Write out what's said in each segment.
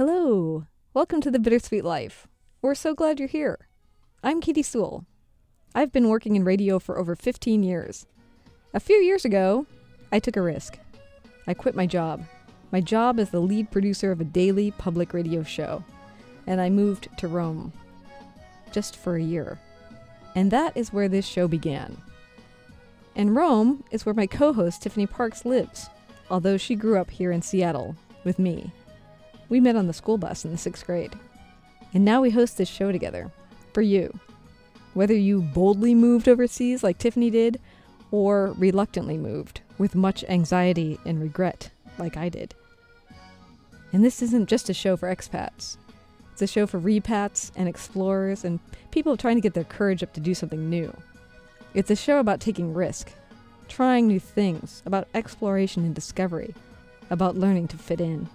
Hello. Welcome to the Bittersweet Life. We're so glad you're here. I'm Katie Sewell. I've been working in radio for over 15 years. A few years ago, I took a risk. I quit my job. My job as the lead producer of a daily public radio show. And I moved to Rome. Just for a year. And that is where this show began. And Rome is where my co host Tiffany Parks lives, although she grew up here in Seattle with me. We met on the school bus in the sixth grade. And now we host this show together for you. Whether you boldly moved overseas like Tiffany did, or reluctantly moved with much anxiety and regret like I did. And this isn't just a show for expats. It's a show for repats and explorers and people trying to get their courage up to do something new. It's a show about taking risk, trying new things, about exploration and discovery, about learning to fit in.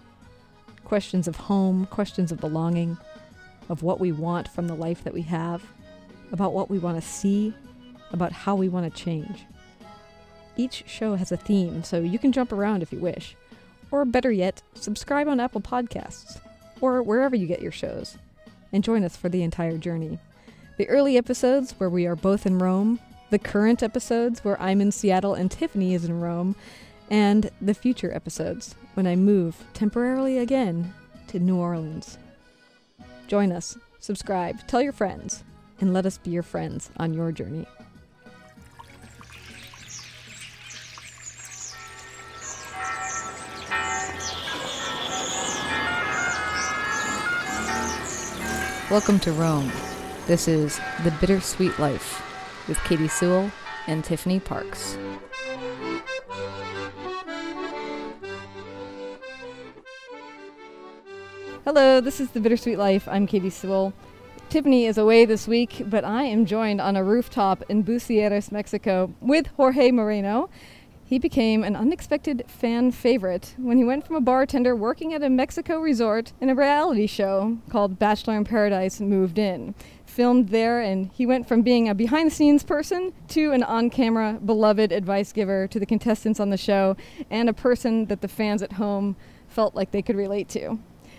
Questions of home, questions of belonging, of what we want from the life that we have, about what we want to see, about how we want to change. Each show has a theme, so you can jump around if you wish. Or better yet, subscribe on Apple Podcasts or wherever you get your shows and join us for the entire journey. The early episodes where we are both in Rome, the current episodes where I'm in Seattle and Tiffany is in Rome, and the future episodes when I move temporarily again to New Orleans. Join us, subscribe, tell your friends, and let us be your friends on your journey. Welcome to Rome. This is The Bittersweet Life with Katie Sewell and Tiffany Parks. Hello, this is The Bittersweet Life. I'm Katie Sewell. Tiffany is away this week, but I am joined on a rooftop in Bucerías, Mexico with Jorge Moreno. He became an unexpected fan favorite when he went from a bartender working at a Mexico resort in a reality show called Bachelor in Paradise moved in. Filmed there, and he went from being a behind the scenes person to an on camera beloved advice giver to the contestants on the show and a person that the fans at home felt like they could relate to.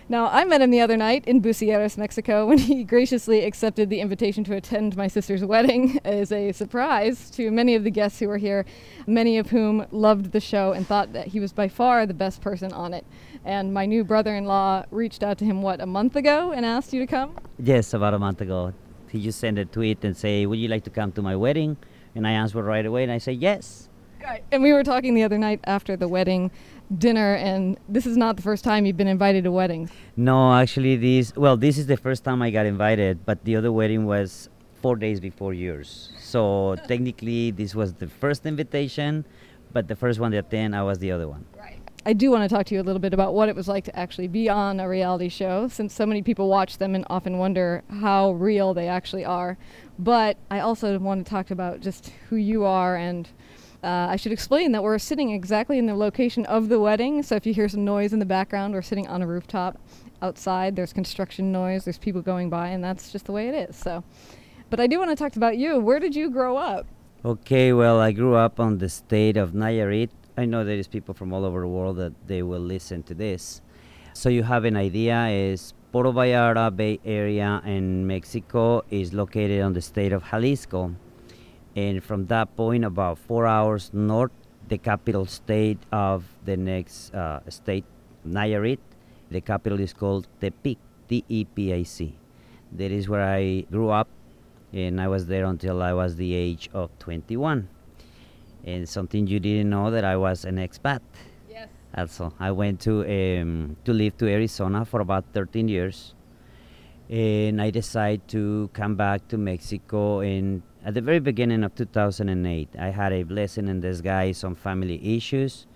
Now, I met him the other night in Bucerías, Mexico, when he graciously accepted the invitation to attend my sister's wedding as a surprise to many of the guests who were here, many of whom loved the show and thought that he was by far the best person on it. And my new brother in law reached out to him, what, a month ago and asked you to come? Yes, about a month ago. He just sent a tweet and say, "Would you like to come to my wedding?" And I answered right away, and I said yes. Right. And we were talking the other night after the wedding dinner, and this is not the first time you've been invited to weddings. No, actually, this well, this is the first time I got invited, but the other wedding was four days before yours. So technically, this was the first invitation, but the first one to attend, I was the other one. Right. I do want to talk to you a little bit about what it was like to actually be on a reality show, since so many people watch them and often wonder how real they actually are. But I also want to talk about just who you are and uh, I should explain that we're sitting exactly in the location of the wedding. So if you hear some noise in the background, we're sitting on a rooftop outside. There's construction noise. There's people going by, and that's just the way it is. So, but I do want to talk about you. Where did you grow up? Okay, well, I grew up on the state of Nayarit. I know there is people from all over the world that they will listen to this. So you have an idea is Puerto Vallarta Bay Area in Mexico is located on the state of Jalisco and from that point about four hours north the capital state of the next uh, state nayarit the capital is called tepic t-e-p-i-c that is where i grew up and i was there until i was the age of 21 and something you didn't know that i was an expat. Yes. Also i went to um, to live to arizona for about 13 years and i decided to come back to mexico And at the very beginning of 2008, I had a blessing in disguise, some family issues,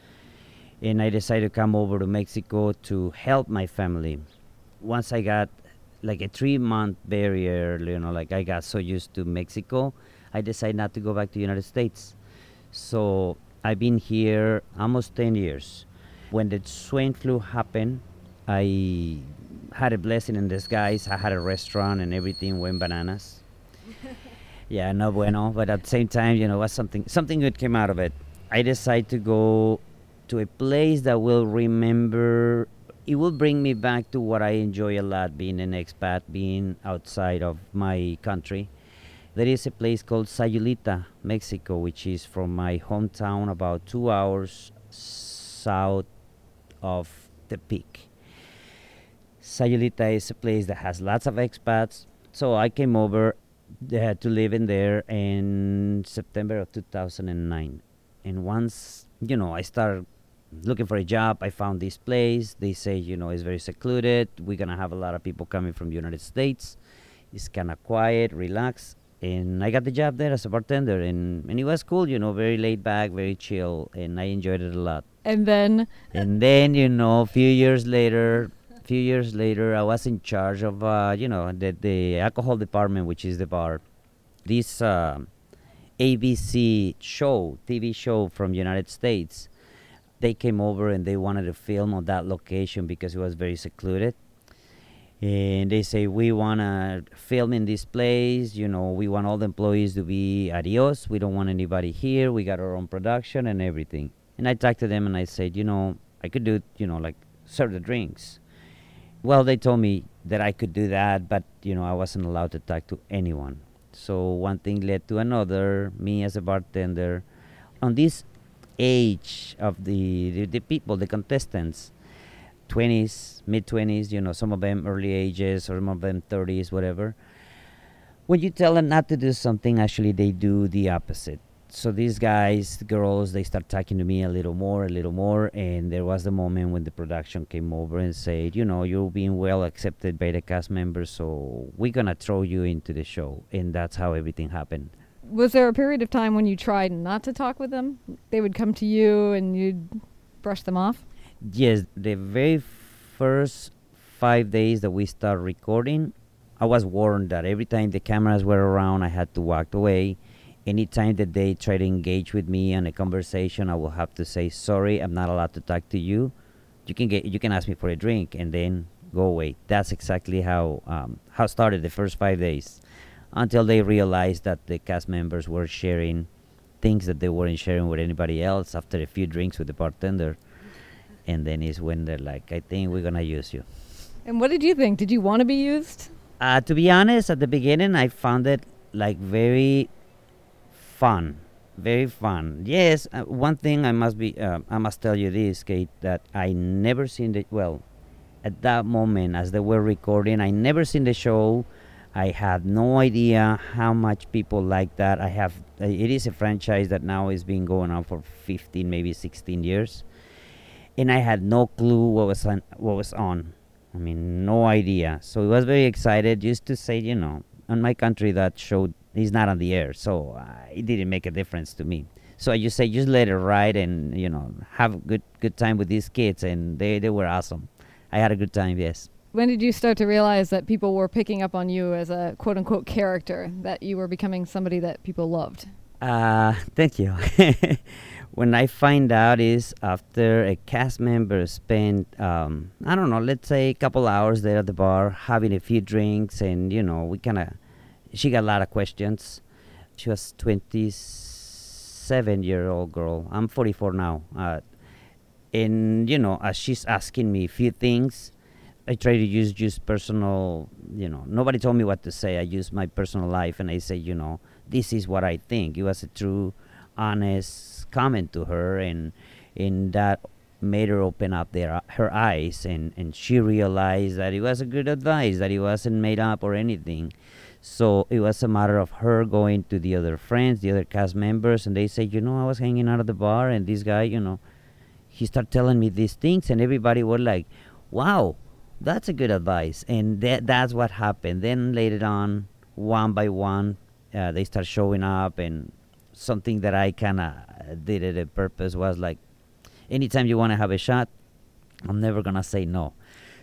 and I decided to come over to Mexico to help my family. Once I got like a three month barrier, you know, like I got so used to Mexico, I decided not to go back to the United States. So I've been here almost 10 years. When the swine flu happened, I had a blessing in disguise. I had a restaurant and everything went bananas yeah, no bueno. But at the same time, you know, was something something good came out of it. I decided to go to a place that will remember it will bring me back to what I enjoy a lot being an expat, being outside of my country. There is a place called Sayulita, Mexico, which is from my hometown about two hours south of Tepic. Sayulita is a place that has lots of expats. So I came over uh, to live in there in September of 2009. And once, you know, I started looking for a job, I found this place. They say, you know, it's very secluded. We're going to have a lot of people coming from the United States. It's kind of quiet, relaxed. And I got the job there as a bartender. And, and it was cool, you know, very laid back, very chill. And I enjoyed it a lot. And then And then, you know, a few years later, few years later, I was in charge of, uh, you know, the, the alcohol department, which is the bar. This uh, ABC show, TV show from United States, they came over and they wanted to film on that location because it was very secluded. And they say, we want to film in this place. You know, we want all the employees to be adios. We don't want anybody here. We got our own production and everything. And I talked to them and I said, you know, I could do, you know, like serve the drinks. Well, they told me that I could do that, but you know, I wasn't allowed to talk to anyone. So one thing led to another. Me as a bartender, on this age of the the, the people, the contestants, twenties, mid twenties, you know, some of them early ages, or some of them thirties, whatever. When you tell them not to do something, actually they do the opposite so these guys, girls, they start talking to me a little more, a little more, and there was the moment when the production came over and said, you know, you're being well accepted by the cast members, so we're gonna throw you into the show, and that's how everything happened. was there a period of time when you tried not to talk with them? They would come to you and you'd brush them off? Yes, the very first five days that we start recording, I was warned that every time the cameras were around, I had to walk away. Anytime that they try to engage with me on a conversation, I will have to say sorry. I'm not allowed to talk to you. You can get, you can ask me for a drink, and then go away. That's exactly how um, how started the first five days, until they realized that the cast members were sharing things that they weren't sharing with anybody else. After a few drinks with the bartender, and then is when they're like, "I think we're gonna use you." And what did you think? Did you want to be used? Uh, to be honest, at the beginning, I found it like very fun, very fun. Yes, uh, one thing I must be, uh, I must tell you this, Kate, that I never seen the well, at that moment as they were recording, I never seen the show. I had no idea how much people like that. I have. Uh, it is a franchise that now is being going on for 15, maybe 16 years, and I had no clue what was on. What was on. I mean, no idea. So I was very excited just to say, you know, on my country that show is not on the air, so uh, it didn't make a difference to me. So I just say, just let it ride, and you know, have a good good time with these kids, and they they were awesome. I had a good time. Yes. When did you start to realize that people were picking up on you as a quote unquote character, that you were becoming somebody that people loved? Uh, thank you. when I find out is after a cast member spent, um, I don't know, let's say a couple hours there at the bar having a few drinks, and you know, we kind of, she got a lot of questions. She was 27 year old girl. I'm 44 now. Uh, and you know, as she's asking me a few things, I try to use just personal, you know, nobody told me what to say. I use my personal life and I say, you know, this is what I think. It was a true, honest comment to her, and and that made her open up their her eyes, and and she realized that it was a good advice, that it wasn't made up or anything. So it was a matter of her going to the other friends, the other cast members, and they say, you know, I was hanging out at the bar, and this guy, you know, he started telling me these things, and everybody were like, wow, that's a good advice, and that that's what happened. Then later on, one by one, uh, they start showing up, and something that I kind of did it on purpose was like, anytime you want to have a shot, I'm never gonna say no.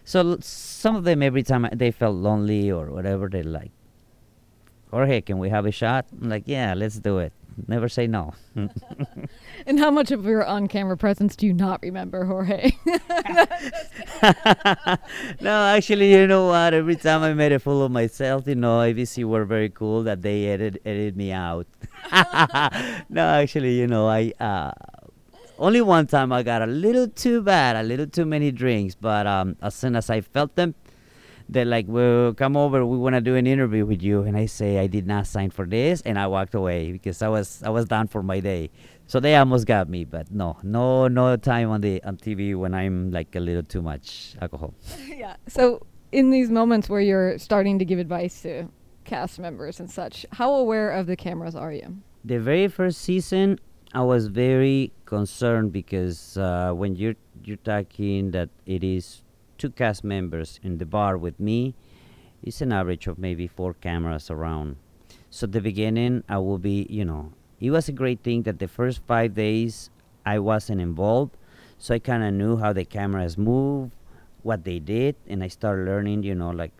So some of them, every time they felt lonely or whatever, they're like, Jorge, can we have a shot? I'm like, yeah, let's do it. Never say no. And how much of your on camera presence do you not remember, Jorge? no, actually, you know what? Every time I made a fool of myself, you know, ABC were very cool that they edit edit me out. no, actually, you know, I uh, only one time I got a little too bad, a little too many drinks. But um, as soon as I felt them, they're like, "Well, come over. We want to do an interview with you." And I say, "I did not sign for this," and I walked away because I was I was done for my day. So they almost got me, but no, no, no time on the on TV when I'm like a little too much alcohol. yeah. So in these moments where you're starting to give advice to cast members and such, how aware of the cameras are you? The very first season, I was very concerned because uh, when you're you're talking that it is two cast members in the bar with me, it's an average of maybe four cameras around. So the beginning, I will be, you know, it was a great thing that the first five days I wasn't involved, so I kind of knew how the cameras move, what they did, and I started learning, you know, like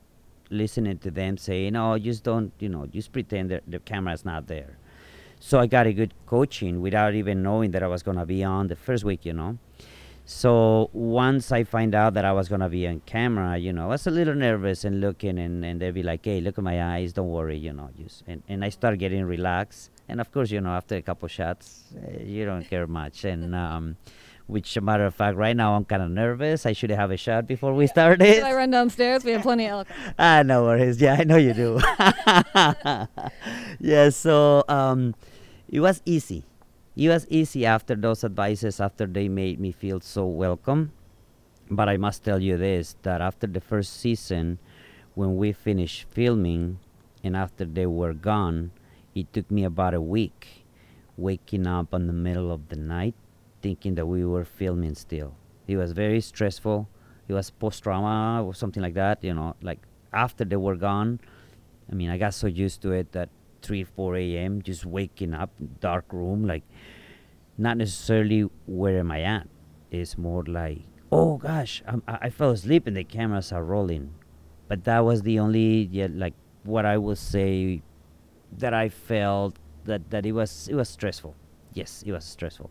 listening to them saying, "Oh, just don't, you know, just pretend that the camera's not there." So I got a good coaching without even knowing that I was gonna be on the first week, you know. So once I find out that I was gonna be on camera, you know, I was a little nervous and looking, and, and they'd be like, "Hey, look at my eyes, don't worry, you know." Just and, and I start getting relaxed, and of course, you know, after a couple shots, uh, you don't care much, and um, which, a matter of fact, right now I'm kind of nervous. I should have a shot before we started. Should I run downstairs? We have plenty of alcohol. ah, no worries. Yeah, I know you do. yeah, so um, it was easy. It was easy after those advices, after they made me feel so welcome. But I must tell you this that after the first season, when we finished filming and after they were gone, it took me about a week waking up in the middle of the night thinking that we were filming still. It was very stressful. It was post trauma or something like that, you know, like after they were gone. I mean, I got so used to it that 3 4 a.m. just waking up dark room like not necessarily where am i at it's more like oh gosh I'm, i I fell asleep and the cameras are rolling but that was the only yeah like what i would say that i felt that that it was it was stressful yes it was stressful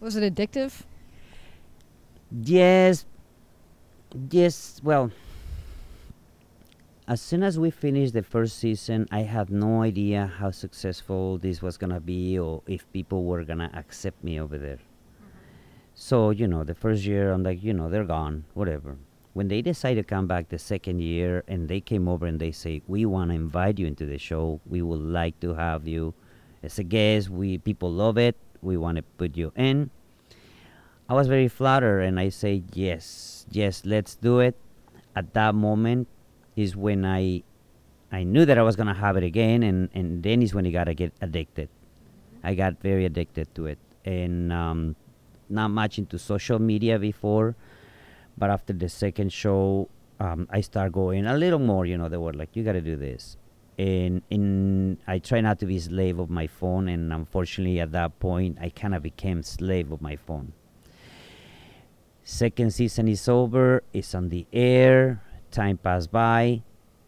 Was it addictive? yes yes well as soon as we finished the first season, I had no idea how successful this was gonna be or if people were gonna accept me over there. So, you know, the first year I'm like, you know, they're gone, whatever. When they decide to come back the second year and they came over and they say, We wanna invite you into the show, we would like to have you as a guest, we people love it, we wanna put you in. I was very flattered and I say yes, yes, let's do it. At that moment is when I I knew that I was gonna have it again, and and then is when I gotta get addicted. I got very addicted to it, and um, not much into social media before, but after the second show, um, I start going a little more. You know, they were like, "You gotta do this," and and I try not to be slave of my phone, and unfortunately, at that point, I kind of became slave of my phone. Second season is over. It's on the air time passed by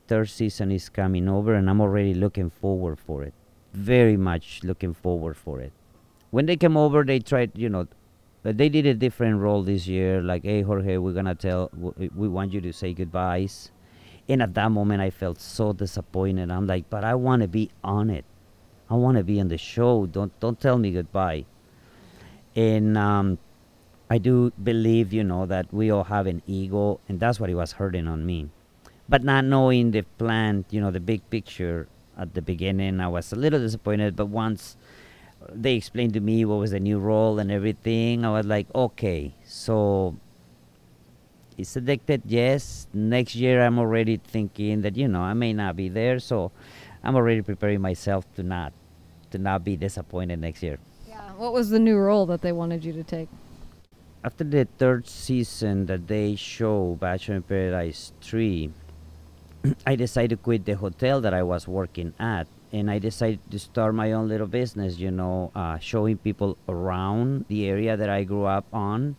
third season is coming over and i'm already looking forward for it. Very much looking forward for it. When they came over they tried you know but they did a different role this year. Like hey jorge we're gonna tell we want you to say goodbyes. And at that moment i felt so disappointed. I'm like but i want to be on it. I want to be on the show. Don't don't tell me goodbye. And um, I do believe, you know, that we all have an ego, and that's what it was hurting on me. But not knowing the plan, you know, the big picture at the beginning, I was a little disappointed. But once they explained to me what was the new role and everything, I was like, okay, so it's addicted, yes. Next year, I'm already thinking that, you know, I may not be there, so I'm already preparing myself to not to not be disappointed next year. Yeah. What was the new role that they wanted you to take? After the third season that they show Bachelor in Paradise 3, I decided to quit the hotel that I was working at and I decided to start my own little business, you know, uh, showing people around the area that I grew up on,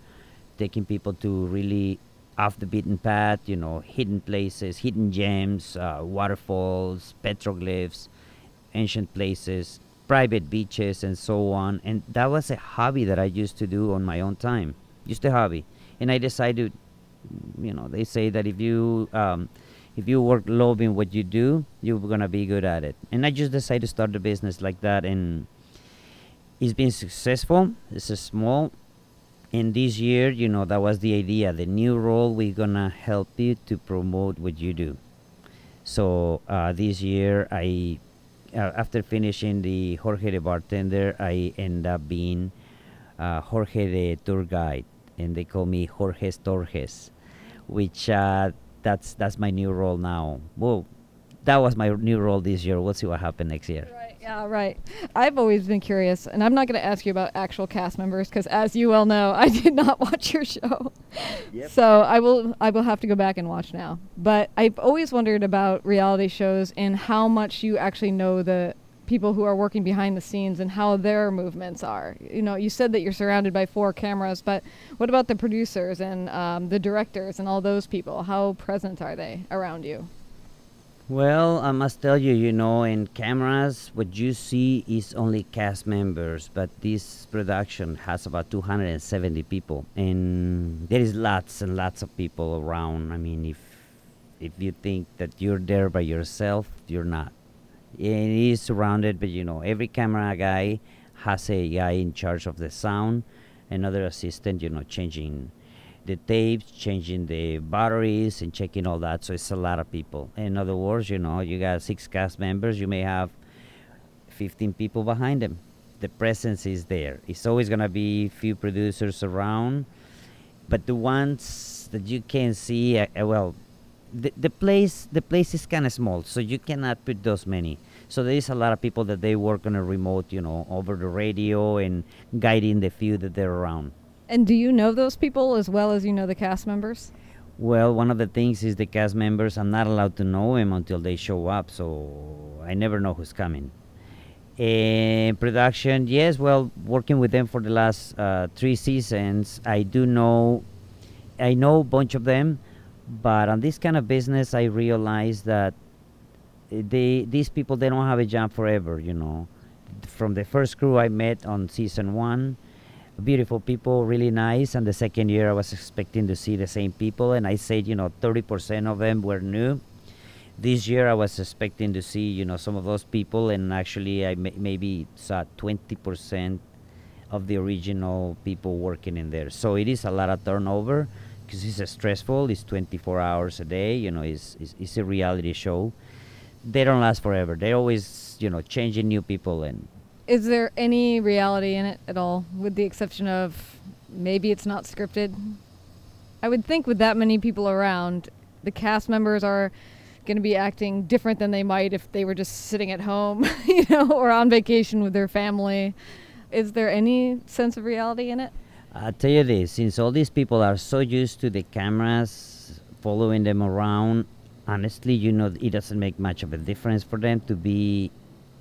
taking people to really off the beaten path, you know, hidden places, hidden gems, uh, waterfalls, petroglyphs, ancient places, private beaches, and so on. And that was a hobby that I used to do on my own time just a hobby. And I decided, you know, they say that if you um, if you work loving what you do, you're gonna be good at it. And I just decided to start the business like that, and it's been successful. It's a small And this year, you know, that was the idea. The new role, we're gonna help you to promote what you do. So uh, this year, I, uh, after finishing the Jorge the bartender, I end up being uh, Jorge the tour guide, and they call me Jorge Torres, which uh, that's that's my new role now. Well, that was my new role this year. We'll see what happens next year. Right. Yeah. Right. I've always been curious, and I'm not going to ask you about actual cast members because, as you well know, I did not watch your show. Yep. So I will. I will have to go back and watch now. But I've always wondered about reality shows and how much you actually know the people who are working behind the scenes and how their movements are. You know, you said that you're surrounded by four cameras, but what about the producers and um, the directors and all those people? How present are they around you? Well, I must tell you, you know, in cameras, what you see is only cast members, but this production has about 270 people, and there is lots and lots of people around. I mean, if if you think that you're there by yourself, you're not. It is surrounded, but you know, every camera guy has a guy in charge of the sound, another assistant, you know, changing the tapes, changing the batteries, and checking all that. So it's a lot of people. In other words, you know, you got six cast members, you may have 15 people behind them. The presence is there. It's always gonna be few producers around, but the ones that you can see, uh, well, the, the place the place is kind of small, so you cannot put those many. So there is a lot of people that they work on a remote, you know, over the radio and guiding the few that they're around. And do you know those people as well as you know the cast members? Well, one of the things is the cast members. I'm not allowed to know them until they show up, so I never know who's coming. In production, yes. Well, working with them for the last uh, three seasons, I do know. I know a bunch of them, but on this kind of business, I realize that they these people they don't have a job forever. You know, from the first crew I met on season one, beautiful people, really nice. And the second year, I was expecting to see the same people, and I said, you know, 30% of them were new. This year, I was expecting to see, you know, some of those people, and actually, I ma- maybe saw 20% of the original people working in there. So it is a lot of turnover because it's stressful. It's 24 hours a day. You know, it's, it's, it's a reality show. They don't last forever. They're always, you know, changing new people and Is there any reality in it at all, with the exception of maybe it's not scripted? I would think with that many people around, the cast members are going to be acting different than they might if they were just sitting at home, you know, or on vacation with their family. Is there any sense of reality in it? I'll tell you this since all these people are so used to the cameras following them around, honestly, you know, it doesn't make much of a difference for them to be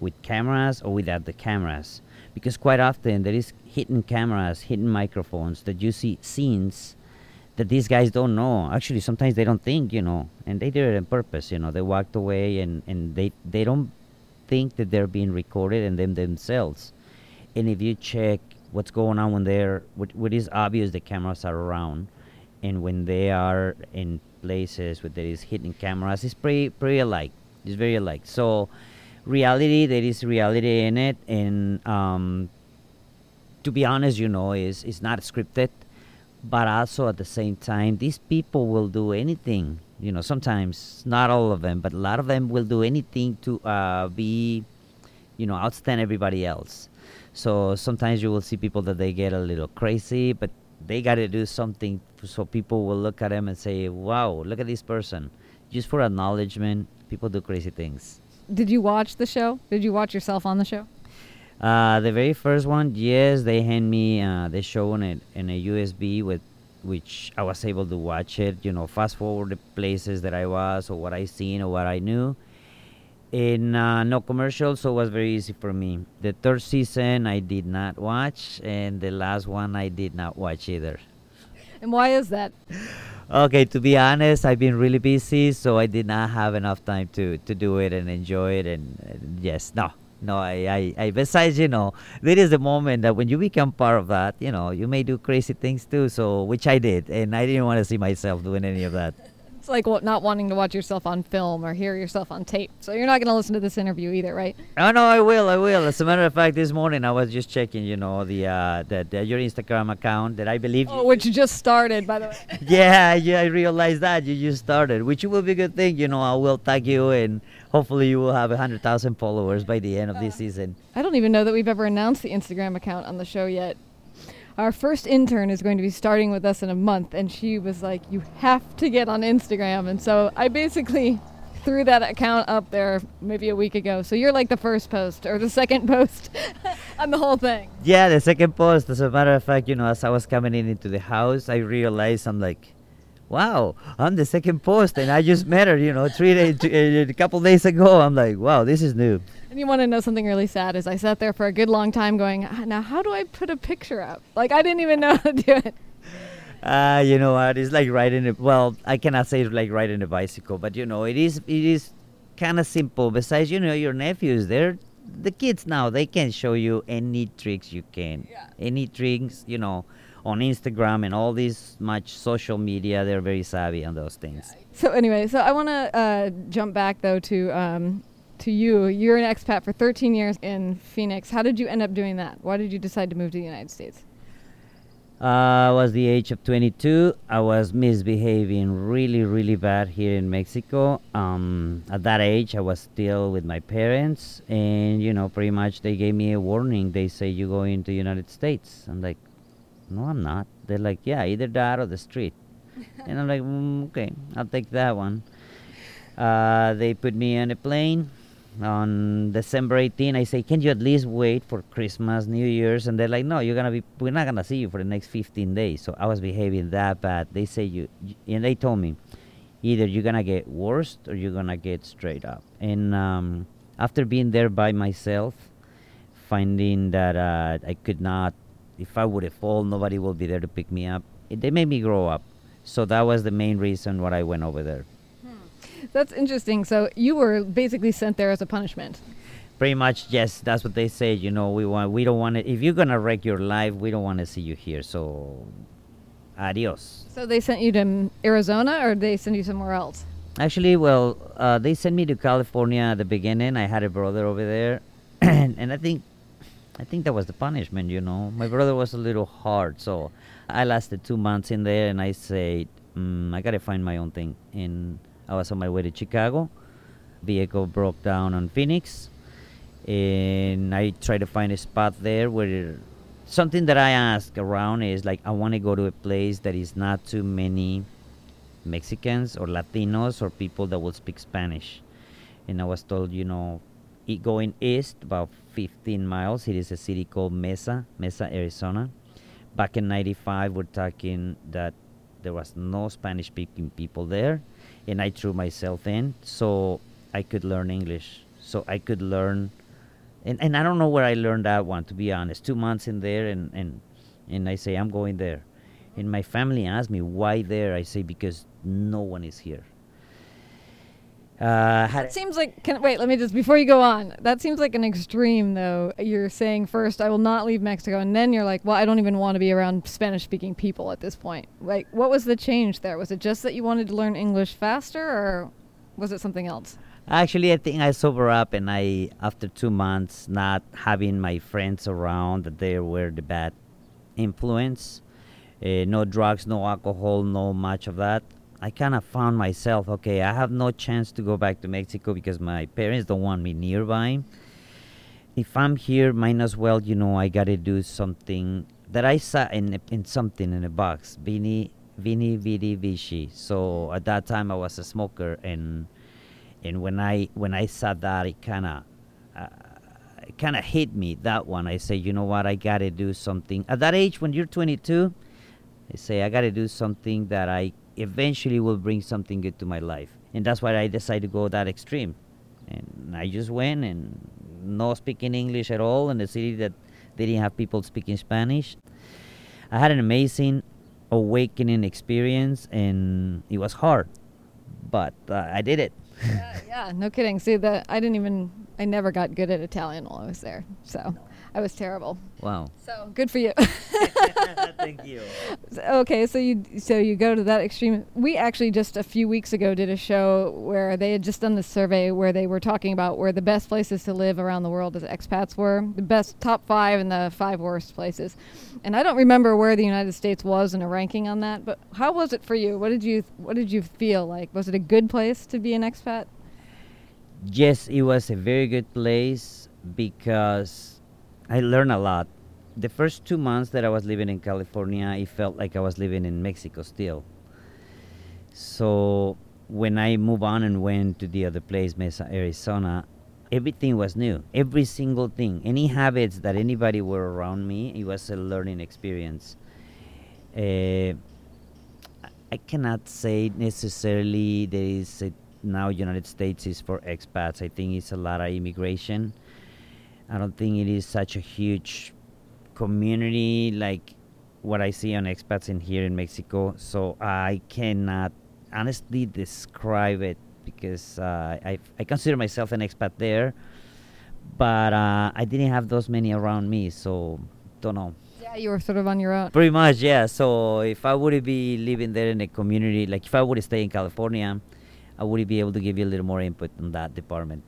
with cameras or without the cameras. Because quite often there is hidden cameras, hidden microphones that you see scenes that these guys don't know. Actually, sometimes they don't think, you know, and they did it on purpose, you know. They walked away and, and they, they don't think that they're being recorded and them themselves. And if you check what's going on when they're, what, what is obvious, the cameras are around, and when they are in places where there is hidden cameras, it's pretty, pretty alike. It's very alike. So, reality, there is reality in it, and um, to be honest, you know, is is not scripted, but also at the same time, these people will do anything. You know, sometimes not all of them, but a lot of them will do anything to uh, be, you know, outstand everybody else. So sometimes you will see people that they get a little crazy, but they got to do something so people will look at them and say, "Wow, look at this person." Just for acknowledgement, people do crazy things. Did you watch the show? Did you watch yourself on the show? Uh, the very first one, yes, they hand me uh, the show on it in a USB with which I was able to watch it. You know, fast forward the places that I was or what I seen or what I knew. In uh, no commercials, so it was very easy for me. The third season I did not watch, and the last one I did not watch either. And why is that? Okay, to be honest, I've been really busy, so I did not have enough time to, to do it and enjoy it. And, and yes, no, no, I, I, I, besides, you know, there is a moment that when you become part of that, you know, you may do crazy things too. So, which I did, and I didn't want to see myself doing any of that. It's like what, not wanting to watch yourself on film or hear yourself on tape. So you're not going to listen to this interview either, right? Oh no, I will, I will. As a matter of fact, this morning I was just checking, you know, the uh, the, the your Instagram account that I believe. Oh, which just started, by the way. yeah, yeah, I realized that you just started, which will be a good thing. You know, I will tag you, and hopefully you will have a hundred thousand followers by the end of this season. I don't even know that we've ever announced the Instagram account on the show yet. Our first intern is going to be starting with us in a month, and she was like, You have to get on Instagram. And so I basically threw that account up there maybe a week ago. So you're like the first post or the second post on the whole thing. Yeah, the second post. As a matter of fact, you know, as I was coming in into the house, I realized I'm like, wow, I'm the second post, and I just met her, you know, three days, a couple days ago. I'm like, wow, this is new. And you want to know something really sad is I sat there for a good long time going, "Ah, now how do I put a picture up? Like I didn't even know how to do it. Uh, you know what? It's like riding a well, I cannot say it's like riding a bicycle, but you know, it is it is kind of simple. Besides, you know, your nephews, they're the kids now. They can show you any tricks you can, Yeah. any tricks, you know, on Instagram and all this much social media. They're very savvy on those things. So anyway, so I want to uh, jump back though to um, to you. You're an expat for 13 years in Phoenix. How did you end up doing that? Why did you decide to move to the United States? Uh, I was the age of 22. I was misbehaving really, really bad here in Mexico. Um, at that age, I was still with my parents, and you know, pretty much they gave me a warning. They say you go into the United States. I'm like, no, I'm not. They're like, yeah, either that or the street. and I'm like, mm, okay, I'll take that one. Uh, they put me on a plane on December 18. I say, can you at least wait for Christmas, New Year's? And they're like, no, you're gonna be, we're not gonna see you for the next 15 days. So I was behaving that bad. They say you, and they told me, either you're gonna get worse or you're gonna get straight up. And um, after being there by myself, finding that uh, I could not, if I would have fallen, nobody will be there to pick me up. It, they made me grow up. So that was the main reason why I went over there. That's interesting. So you were basically sent there as a punishment. Pretty much, yes. That's what they say. You know, we want, we don't want to. If you're gonna wreck your life, we don't want to see you here. So, adios. So they sent you to Arizona, or they sent you somewhere else? Actually, well, uh, they sent me to California at the beginning. I had a brother over there, and, and I think, I think that was the punishment. You know, my brother was a little hard, so I lasted two months in there, and I said, mm, I gotta find my own thing. And I was on my way to Chicago. Vehicle broke down on Phoenix, and I tried to find a spot there where something that I ask around is like I want to go to a place that is not too many Mexicans or Latinos or people that will speak Spanish. And I was told, you know, going east about 15 miles, it is a city called Mesa, Mesa, Arizona. Back in 95, we're talking that there was no Spanish speaking people there. And I threw myself in so I could learn English. So I could learn. And, and I don't know where I learned that one, to be honest. Two months in there, and, and, and I say, I'm going there. And my family asked me, why there? I say, because no one is here. Uh, had seems like. Can, wait, let me just before you go on. That seems like an extreme, though. You're saying first, I will not leave Mexico, and then you're like, well, I don't even want to be around Spanish-speaking people at this point. Like, what was the change there? Was it just that you wanted to learn English faster, or was it something else? Actually, I think I sober up, and I, after two months not having my friends around, that they were the bad influence. Uh, no drugs, no alcohol, no much of that. I kind of found myself, okay, I have no chance to go back to Mexico because my parents don't want me nearby. If I'm here, might as well, you know, I gotta do something that I saw in in something in a box. Veni, Veni, Vidi, Vici. So at that time, I was a smoker, and and when I when I saw that, it kind of uh, it kind of hit me. That one, I say, you know what, I gotta do something. At that age, when you're 22, I say I gotta do something that I eventually will bring something good to my life, and that's why I decided to go that extreme. And I just went and no speaking English at all in a city that they didn't have people speaking Spanish. I had an amazing awakening experience, and it was hard, but uh, I did it. yeah, yeah, no kidding. See, that I didn't even, I never got good at Italian while I was there. So I was terrible. Wow. So good for you. Thank you. okay, so you so you go to that extreme. We actually just a few weeks ago did a show where they had just done this survey where they were talking about where the best places to live around the world as expats were, the best top five and the five worst places. And I don't remember where the United States was in a ranking on that, but how was it for you? What did you what did you feel like? Was it a good place to be an expat? Yes, it was a very good place because I learned a lot. The first two months that I was living in California, it felt like I was living in Mexico still. So when I moved on and went to the other place, Mesa, Arizona, everything was new. Every single thing, any habits that anybody were around me, it was a learning experience. Uh, I cannot say necessarily there is a now United States is for expats. I think it's a lot of immigration. I don't think it is such a huge community like what I see on expats in here in Mexico. So I cannot honestly describe it because uh, I I consider myself an expat there, but uh, I didn't have those many around me. So don't know. Yeah, you were sort of on your own. Pretty much, yeah. So if I would be living there in a community, like if I would stay in California, I would be able to give you a little more input on that department.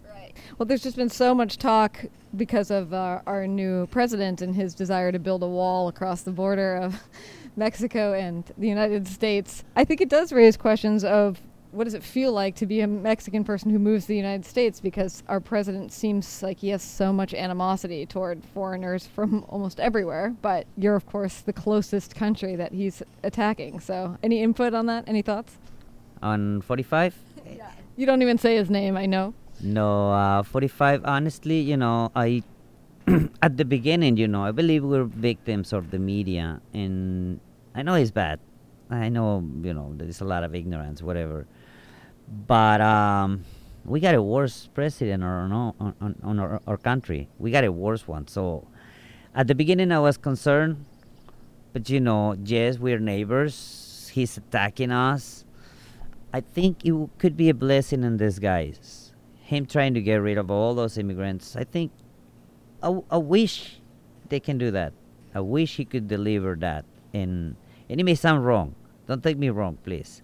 Well, there's just been so much talk because of uh, our new president and his desire to build a wall across the border of Mexico and the United States. I think it does raise questions of what does it feel like to be a Mexican person who moves to the United States because our president seems like he has so much animosity toward foreigners from almost everywhere, but you're, of course, the closest country that he's attacking. So, any input on that? Any thoughts? On 45? You don't even say his name, I know. No, uh, 45, honestly, you know, I, at the beginning, you know, I believe we're victims of the media, and I know it's bad. I know, you know, there's a lot of ignorance, whatever. But um, we got a worse president or no, on, on, on our, our country. We got a worse one. So at the beginning, I was concerned. But, you know, yes, we're neighbors. He's attacking us I think it could be a blessing in disguise. Him trying to get rid of all those immigrants. I think, I, I wish they can do that. I wish he could deliver that. And and it may sound wrong. Don't take me wrong, please.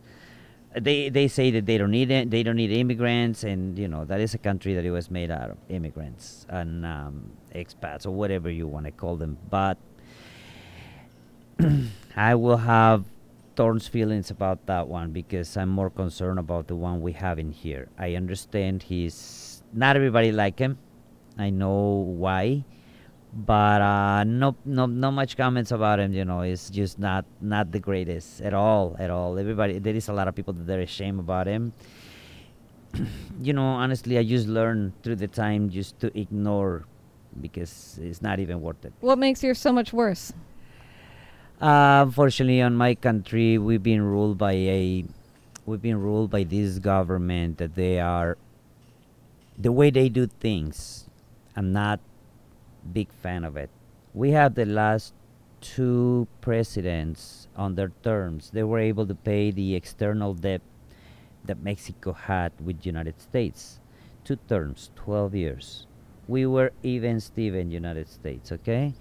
They they say that they don't need it. They don't need immigrants, and you know that is a country that it was made out of immigrants and um, expats or whatever you want to call them. But I will have Thorn's feelings about that one because I'm more concerned about the one we have in here. I understand he's not everybody like him. I know why, but uh, no, no, not much comments about him. You know, it's just not not the greatest at all, at all. Everybody, there is a lot of people that they're ashamed about him. you know, honestly, I just learned through the time just to ignore because it's not even worth it. What makes yours so much worse? Uh, unfortunately, on my country, we've been ruled by a, we've been ruled by this government that they are, the way they do things. I'm not big fan of it. We have the last two presidents on their terms. They were able to pay the external debt that Mexico had with United States. Two terms, 12 years. We were even Steven United States, okay?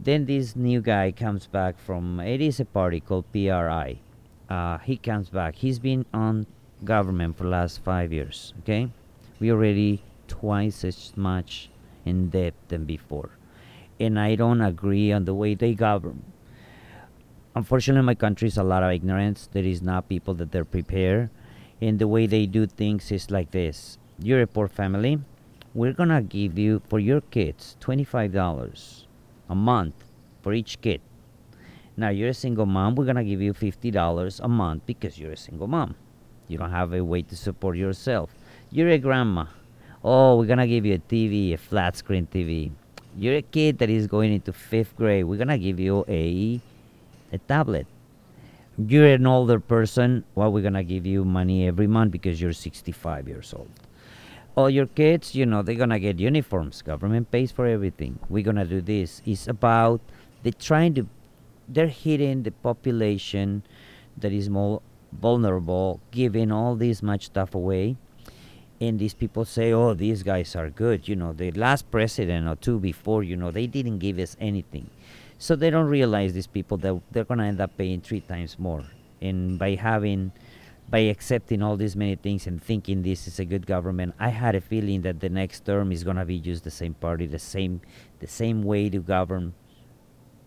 Then this new guy comes back from it is a party called PRI. Uh, he comes back. He's been on government for last five years. Okay, we already twice as much in debt than before, and I don't agree on the way they govern. Unfortunately, my country is a lot of ignorance. There is not people that they're prepared, and the way they do things is like this: you're a poor family. We're gonna give you for your kids twenty-five dollars a month for each kid. Now you're a single mom, we're gonna give you fifty dollars a month because you're a single mom. You don't have a way to support yourself. You're a grandma. Oh, we're gonna give you a TV, a flat screen TV. You're a kid that is going into fifth grade. We're gonna give you a a tablet. You're an older person. Well, we're gonna give you money every month because you're 65 years old all your kids, you know, they're gonna get uniforms. Government pays for everything. We're gonna do this. It's about they're trying to, they're hitting the population that is more vulnerable, giving all this much stuff away, and these people say, "Oh, these guys are good." You know, the last president or two before, you know, they didn't give us anything, so they don't realize these people that they're gonna end up paying three times more, and by having by accepting all these many things and thinking this is a good government, I had a feeling that the next term is gonna be just the same party, the same, the same way to govern.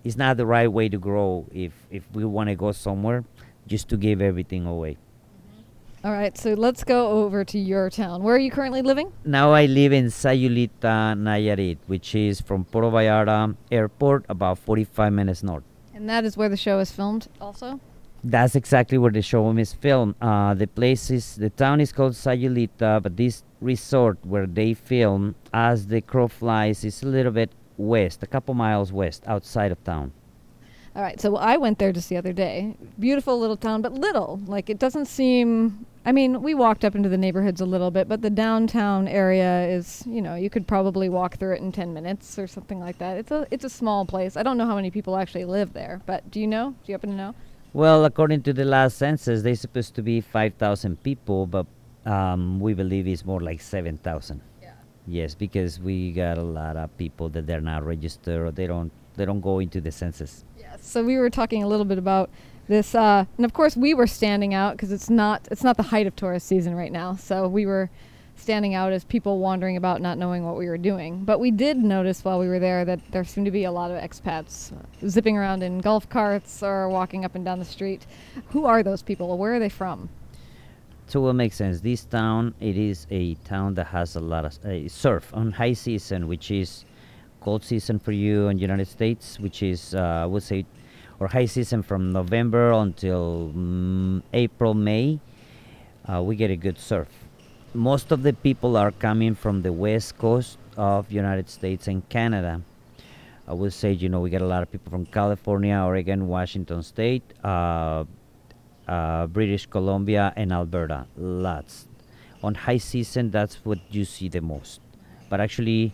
It's not the right way to grow if if we want to go somewhere, just to give everything away. Mm-hmm. All right, so let's go over to your town. Where are you currently living? Now I live in Sayulita, Nayarit, which is from Puerto Vallarta Airport, about 45 minutes north. And that is where the show is filmed, also. That's exactly where the show is filmed. Uh, the place is the town is called Sayulita, but this resort where they film, as the crow flies, is a little bit west, a couple miles west, outside of town. All right, so I went there just the other day. Beautiful little town, but little. Like it doesn't seem. I mean, we walked up into the neighborhoods a little bit, but the downtown area is, you know, you could probably walk through it in 10 minutes or something like that. It's a it's a small place. I don't know how many people actually live there, but do you know? Do you happen to know? Well, according to the last census, they're supposed to be 5,000 people, but um, we believe it's more like 7,000. Yeah. Yes, because we got a lot of people that they're not registered or they don't they don't go into the census. Yes. So we were talking a little bit about this, uh, and of course we were standing out because it's not it's not the height of tourist season right now. So we were standing out as people wandering about, not knowing what we were doing. But we did notice while we were there that there seemed to be a lot of expats zipping around in golf carts or walking up and down the street. Who are those people? Where are they from? So what makes sense? This town, it is a town that has a lot of uh, surf on high season, which is cold season for you in the United States, which is uh, I would say, or high season from November until mm, April, May. Uh, we get a good surf. Most of the people are coming from the west coast of United States and Canada. I would say, you know, we get a lot of people from California, Oregon, Washington State, uh, uh, British Columbia, and Alberta. Lots. On high season, that's what you see the most. But actually,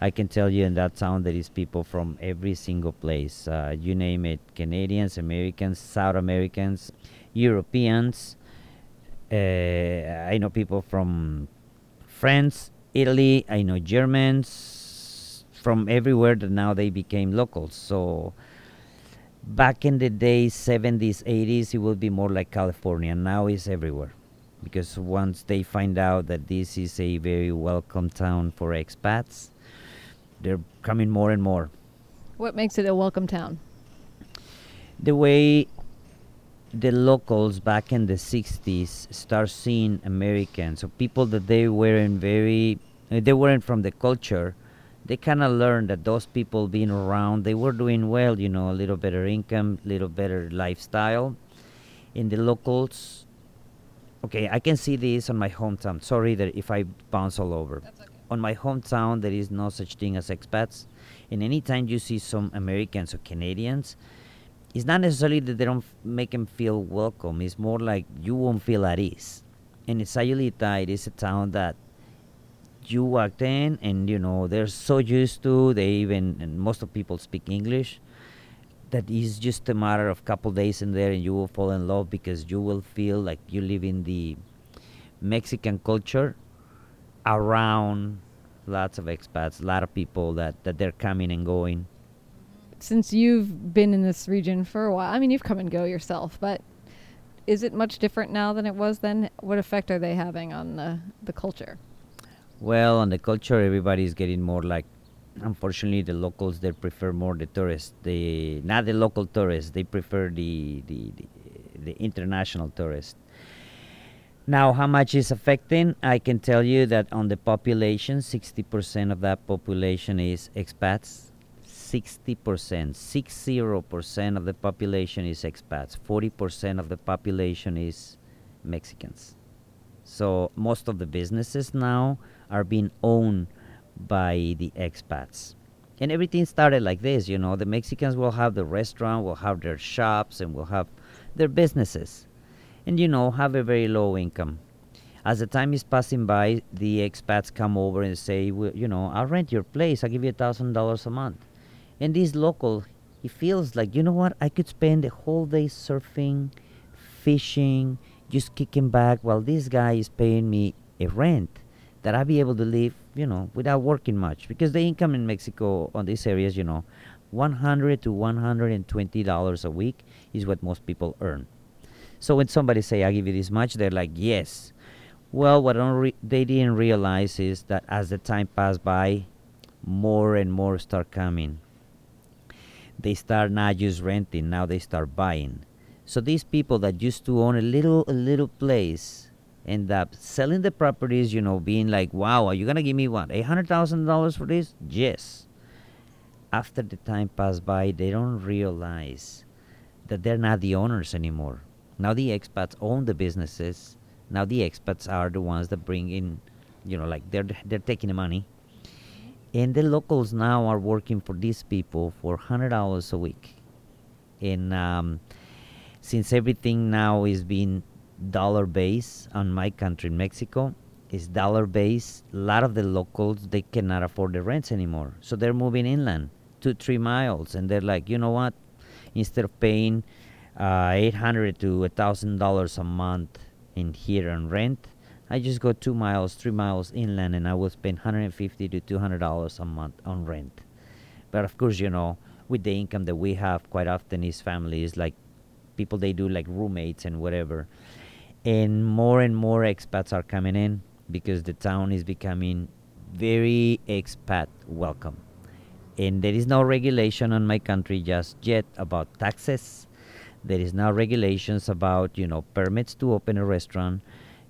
I can tell you in that town there is people from every single place. Uh, you name it: Canadians, Americans, South Americans, Europeans. Uh, I know people from France, Italy. I know Germans from everywhere that now they became locals. So back in the days, 70s, 80s, it would be more like California. Now it's everywhere. Because once they find out that this is a very welcome town for expats, they're coming more and more. What makes it a welcome town? The way the locals back in the 60s start seeing Americans, or people that they weren't very, they weren't from the culture, they kind of learned that those people being around, they were doing well, you know, a little better income, little better lifestyle. In the locals, okay, I can see this on my hometown. Sorry that if I bounce all over. On my hometown, there is no such thing as expats. And anytime you see some Americans or Canadians, it's not necessarily that they don't make them feel welcome. It's more like you won't feel at ease. And in Sayulita, it is a town that you walked in and you know they're so used to they even most of people speak english that is just a matter of couple days in there and you will fall in love because you will feel like you live in the mexican culture around lots of expats a lot of people that that they're coming and going Since you've been in this region for a while, I mean, you've come and go yourself, but is it much different now than it was then? What effect are they having on the, the culture? Well, on the culture, everybody's getting more like. Unfortunately, the locals they prefer more the tourists. They not the local tourists. They prefer the the, the, the international tourists. Now, how much is affecting? I can tell you that on the population, sixty percent of that population is expats. Sixty percent, six zero percent of the population is expats. Forty percent of the population is Mexicans. So most of the businesses now are being owned by the expats. And everything started like this, you know, the Mexicans will have the restaurant, will have their shops and will have their businesses. And you know, have a very low income. As the time is passing by, the expats come over and say, well, you know, I'll rent your place, I'll give you a thousand dollars a month. And this local, he feels like, you know what, I could spend the whole day surfing, fishing, just kicking back while this guy is paying me a rent. that I be able to live, you know, without working much because the income in Mexico on these areas, you know, 100 to 120 dollars a week is what most people earn. So when somebody say I give you this much, they're like, yes. Well, what re- they didn't realize is that as the time passed by, more and more start coming. They start not just renting, now they start buying. So these people that used to own a little a little place end up selling the properties, you know, being like, Wow, are you gonna give me what, eight hundred thousand dollars for this? Yes. After the time passed by, they don't realize that they're not the owners anymore. Now the expats own the businesses. Now the expats are the ones that bring in, you know, like they're they're taking the money, and the locals now are working for these people for hundred dollars a week, and um, since everything now is being dollar based on my country, Mexico, is dollar based. A lot of the locals they cannot afford the rents anymore, so they're moving inland, two three miles, and they're like, you know what? Instead of paying uh, eight hundred to a thousand dollars a month in here on rent, I just go two miles, three miles inland, and I will spend hundred and fifty to two hundred dollars a month on rent. But of course, you know, with the income that we have, quite often is families like people they do like roommates and whatever. And more and more expats are coming in because the town is becoming very expat welcome. And there is no regulation on my country just yet about taxes. There is no regulations about, you know, permits to open a restaurant.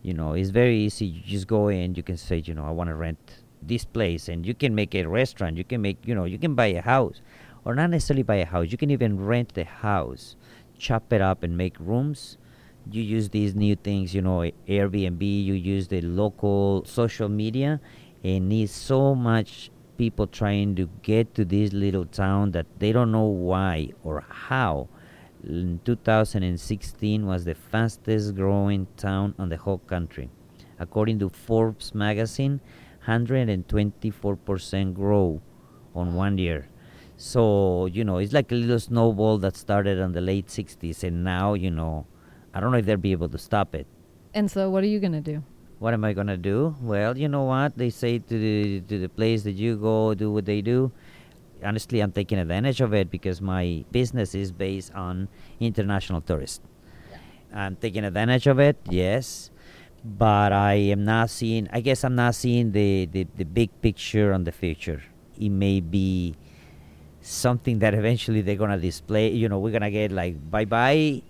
You know, it's very easy. You just go in, you can say, you know, I want to rent this place and you can make a restaurant. You can make, you know, you can buy a house or not necessarily buy a house. You can even rent the house chop it up and make rooms you use these new things you know airbnb you use the local social media and needs so much people trying to get to this little town that they don't know why or how in 2016 was the fastest growing town on the whole country according to forbes magazine 124% grow on one year so, you know, it's like a little snowball that started in the late 60s, and now, you know, I don't know if they'll be able to stop it. And so, what are you going to do? What am I going to do? Well, you know what? They say to the, to the place that you go, do what they do. Honestly, I'm taking advantage of it because my business is based on international tourists. Yeah. I'm taking advantage of it, yes but I am not seeing. I guess I'm not seeing the, the, the big picture on the future. It may be something that eventually they're gonna display. You know, we're gonna get like bye bye.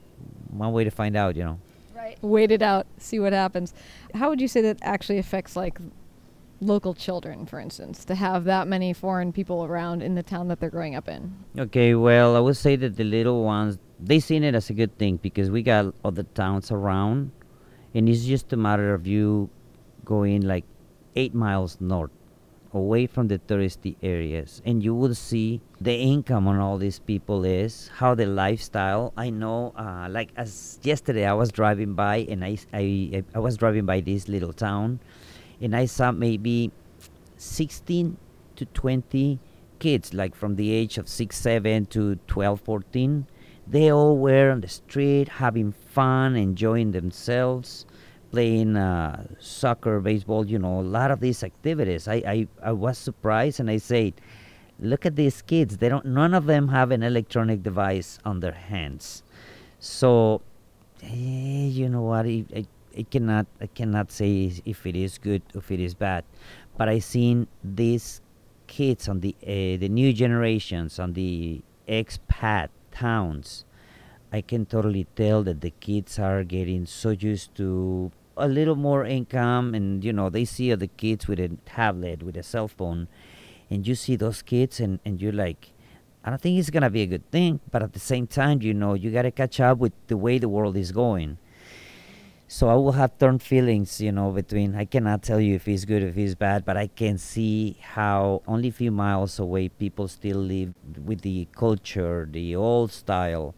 One way to find out, you know. Right. Wait it out, see what happens. How would you say that actually affects like local children, for instance, to have that many foreign people around in the town that they're growing up in? Okay, well, I would say that the little ones they seen it as a good thing because we got other towns around, and it's just a matter of you going like eight miles north away from the touristy areas and you will see the income on all these people is how the lifestyle i know uh, like as yesterday i was driving by and I, I i was driving by this little town and i saw maybe 16 to 20 kids like from the age of 6 7 to 12 14 they all were on the street having fun enjoying themselves playing uh, soccer, baseball, you know, a lot of these activities. I, I, I was surprised and I said, look at these kids. They don't, none of them have an electronic device on their hands. So, eh, you know what? I, I, I, cannot, I cannot say if it is good, or if it is bad. But I seen these kids on the, uh, the new generations, on the expat towns, I can totally tell that the kids are getting so used to a little more income and you know they see other kids with a tablet with a cell phone and you see those kids and, and you're like i don't think it's to be a good thing but at the same time you know you got to catch up with the way the world is going so i will have turned feelings you know between i cannot tell you if it's good if it's bad but i can see how only a few miles away people still live with the culture the old style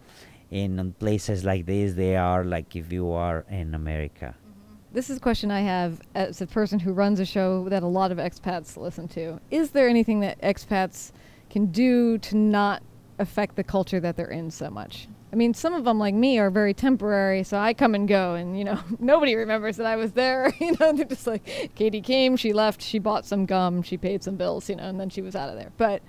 in places like this they are like if you are in america mm-hmm. this is a question I have as a person who runs a show that a lot of expats listen to. Is there anything that expats can do to not affect the culture that they're in so much? I mean, some of them, like me, are very temporary, so I come and go, and you know, nobody remembers that I was there. you know, they're just like, Katie came, she left, she bought some gum, she paid some bills, you know, and then she was out of there. But,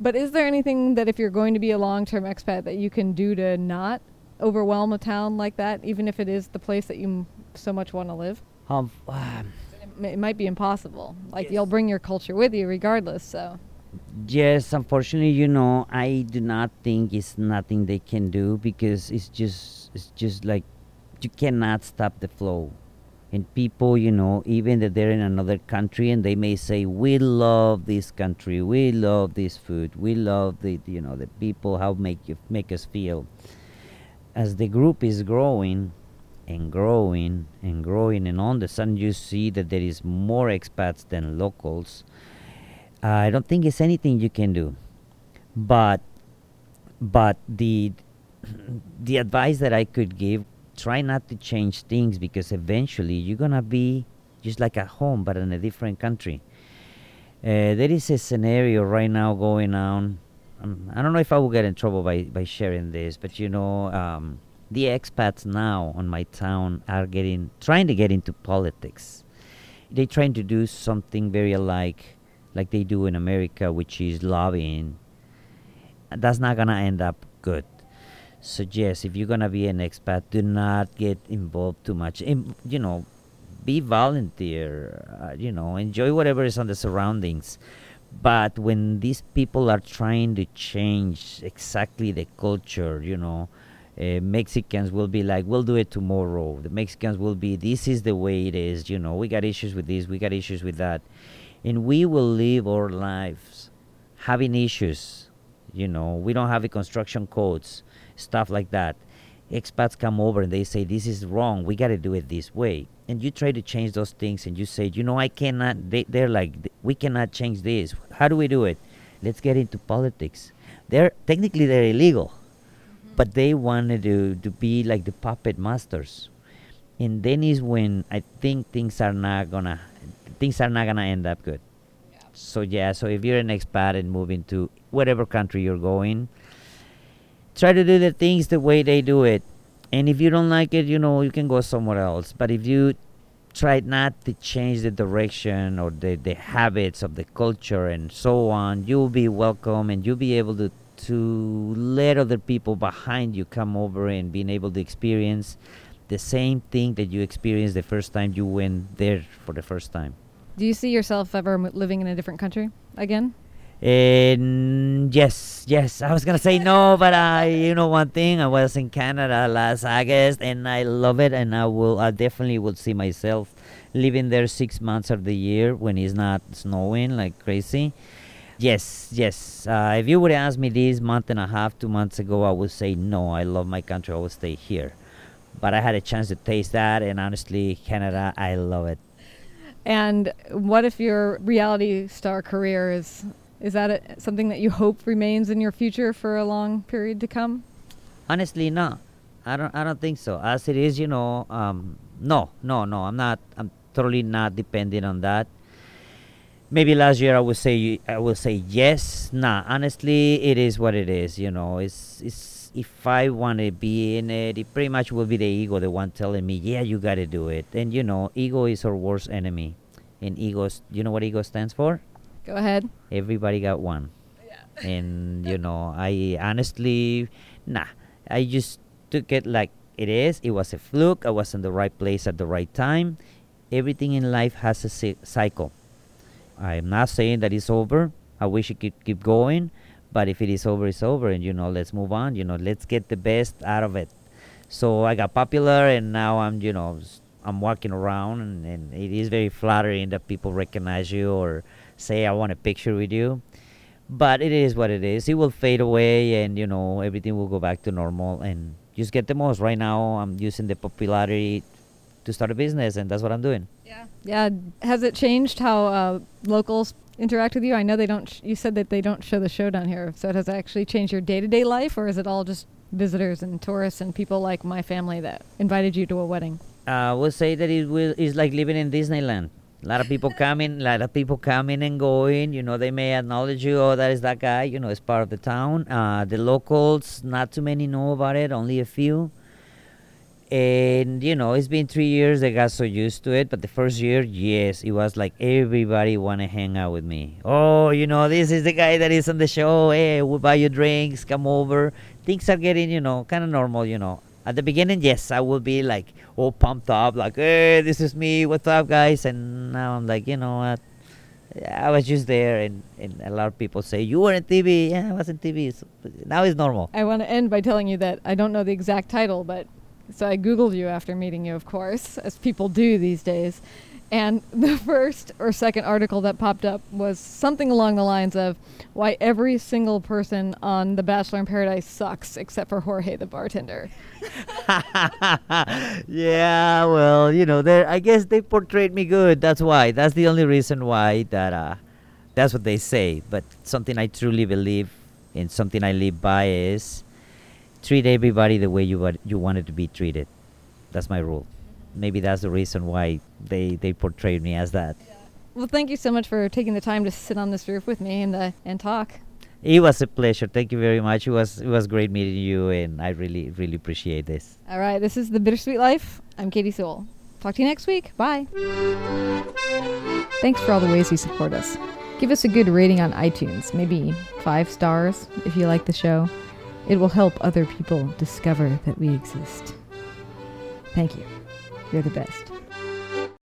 but is there anything that if you're going to be a long-term expat that you can do to not overwhelm a town like that, even if it is the place that you m- so much want to live? Um, um, It, m- it might be impossible. Like Yes. you'll bring your culture with you regardless. So. Yes, unfortunately, you know, I do not think it's nothing they can do because it's just it's just like you cannot stop the flow. And people, you know, even that they're in another country and they may say, "We love this country. We love this food. We love the you know the people. How make you make us feel." As the group is growing and growing and growing, and on the sudden you see that there is more expats than locals I don't think it's anything you can do. But but the the advice that I could give, try not to change things because eventually you're gonna be just like at home but in a different country. Uh, there is a scenario right now going on. Um, I don't know if I will get in trouble by, by sharing this, but you know, um, the expats now on my town are getting trying to get into politics. They're trying to do something very alike like they do in America, which is lobbying, that's not gonna end up good. So yes, if you're gonna be an expat, do not get involved too much. Im- you know, be volunteer. Uh, you know, enjoy whatever is on the surroundings. But when these people are trying to change exactly the culture, you know, uh, Mexicans will be like, "We'll do it tomorrow." The Mexicans will be, "This is the way it is." You know, we got issues with this, we got issues with that and we will live our lives having issues. You know, we don't have the construction codes, stuff like that. Expats come over and they say, This is wrong, we got to do it this way. And you try to change those things and you say, You know, I cannot, they, they're like, We cannot change this. How do we do it? Let's get into politics. They're technically they're illegal, mm-hmm. but they wanted to, to be like the puppet masters. And then is when I think things are not gonna things are not gonna end up good. So yeah, so if you're an expat and moving to whatever country you're going, try to do the things the way they do it. And if you don't like it, you know, you can go somewhere else. But if you try not to change the direction or the, the habits of the culture and so on, you'll be welcome and you'll be able to to let other people behind you come over and being able to experience the same thing that you experienced the first time you went there for the first time. Do you see yourself ever living in a different country again? Yes, yes, I was gonna say no, but I, you know, one thing, I was in Canada last August, and I love it, and I will, I definitely would see myself living there six months of the year when it's not snowing like crazy. Yes, yes. Uh, if you would ask me this month and a half, two months ago, I would say no. I love my country. I will stay here. But I had a chance to taste that, and honestly, Canada, I love it. And what if your reality star career is is that a, something that you hope remains in your future for a long period to come? Honestly, no. I don't. I don't think so. As it is, you know, um, no, no, no. I'm not. I'm totally not dependent on that. Maybe last year I would say I will say yes. Nah, honestly, it is what it is. You know, it's it's if I want to be in it, it pretty much will be the ego, the one telling me, yeah, you got to do it. And you know, ego is our worst enemy. And ego, you know what ego stands for? Go ahead. Everybody got one. Yeah. and you know, I honestly, nah, I just took it like it is. It was a fluke. I was in the right place at the right time. Everything in life has a cycle. I'm not saying that it's over. I wish it could keep going, but if it is over, it's over, and you know, let's move on. You know, let's get the best out of it. So I got popular, and now I'm, you know, I'm walking around, and, and it is very flattering that people recognize you or say I want a picture with you. But it is what it is. It will fade away, and you know, everything will go back to normal, and just get the most. Right now, I'm using the popularity to start a business, and that's what I'm doing. Yeah. Yeah. Has it changed how uh, locals interact with you? I know they don't. Sh- you said that they don't show the show down here. So it has it actually changed your day to day life, or is it all just visitors and tourists and people like my family that invited you to a wedding? I would say that it will is like living in Disneyland. A lot of people coming, a lot of people coming and going. You know, they may acknowledge you, oh, that is that guy. You know, it's part of the town. Uh, the locals, not too many know about it, only a few. And you know, it's been three years. I got so used to it. But the first year, yes, it was like everybody want to hang out with me. Oh, you know, this is the guy that is on the show. Hey, we'll buy you drinks. Come over. Things are getting, you know, kind of normal. You know, at the beginning, yes, I will be like all pumped up, like, hey, this is me. What's up, guys? And now I'm like, you know what? I was just there, and, and a lot of people say, You were in TV. Yeah, I was in TV. So now it's normal. I want to end by telling you that I don't know the exact title, but so I Googled you after meeting you, of course, as people do these days. And the first or second article that popped up was something along the lines of why every single person on The Bachelor in Paradise sucks except for Jorge the bartender. yeah, well, you know, I guess they portrayed me good. That's why. That's the only reason why that uh that's what they say. But something I truly believe in something I live by is treat everybody the way you you wanted to be treated. That's my rule. Maybe that's the reason why they they portrayed me as that. Well, thank you so much for taking the time to sit on this roof with me and uh, and talk. It was a pleasure. Thank you very much. It was it was great meeting you, and I really really appreciate this. All right, this is the Bittersweet Life. I'm Katy Sewall. Talk to you next week. Bye. Thanks for all the ways you support us. Give us a good rating on iTunes, maybe five stars if you like the show. It will help other people discover that we exist. Thank you. You're the best.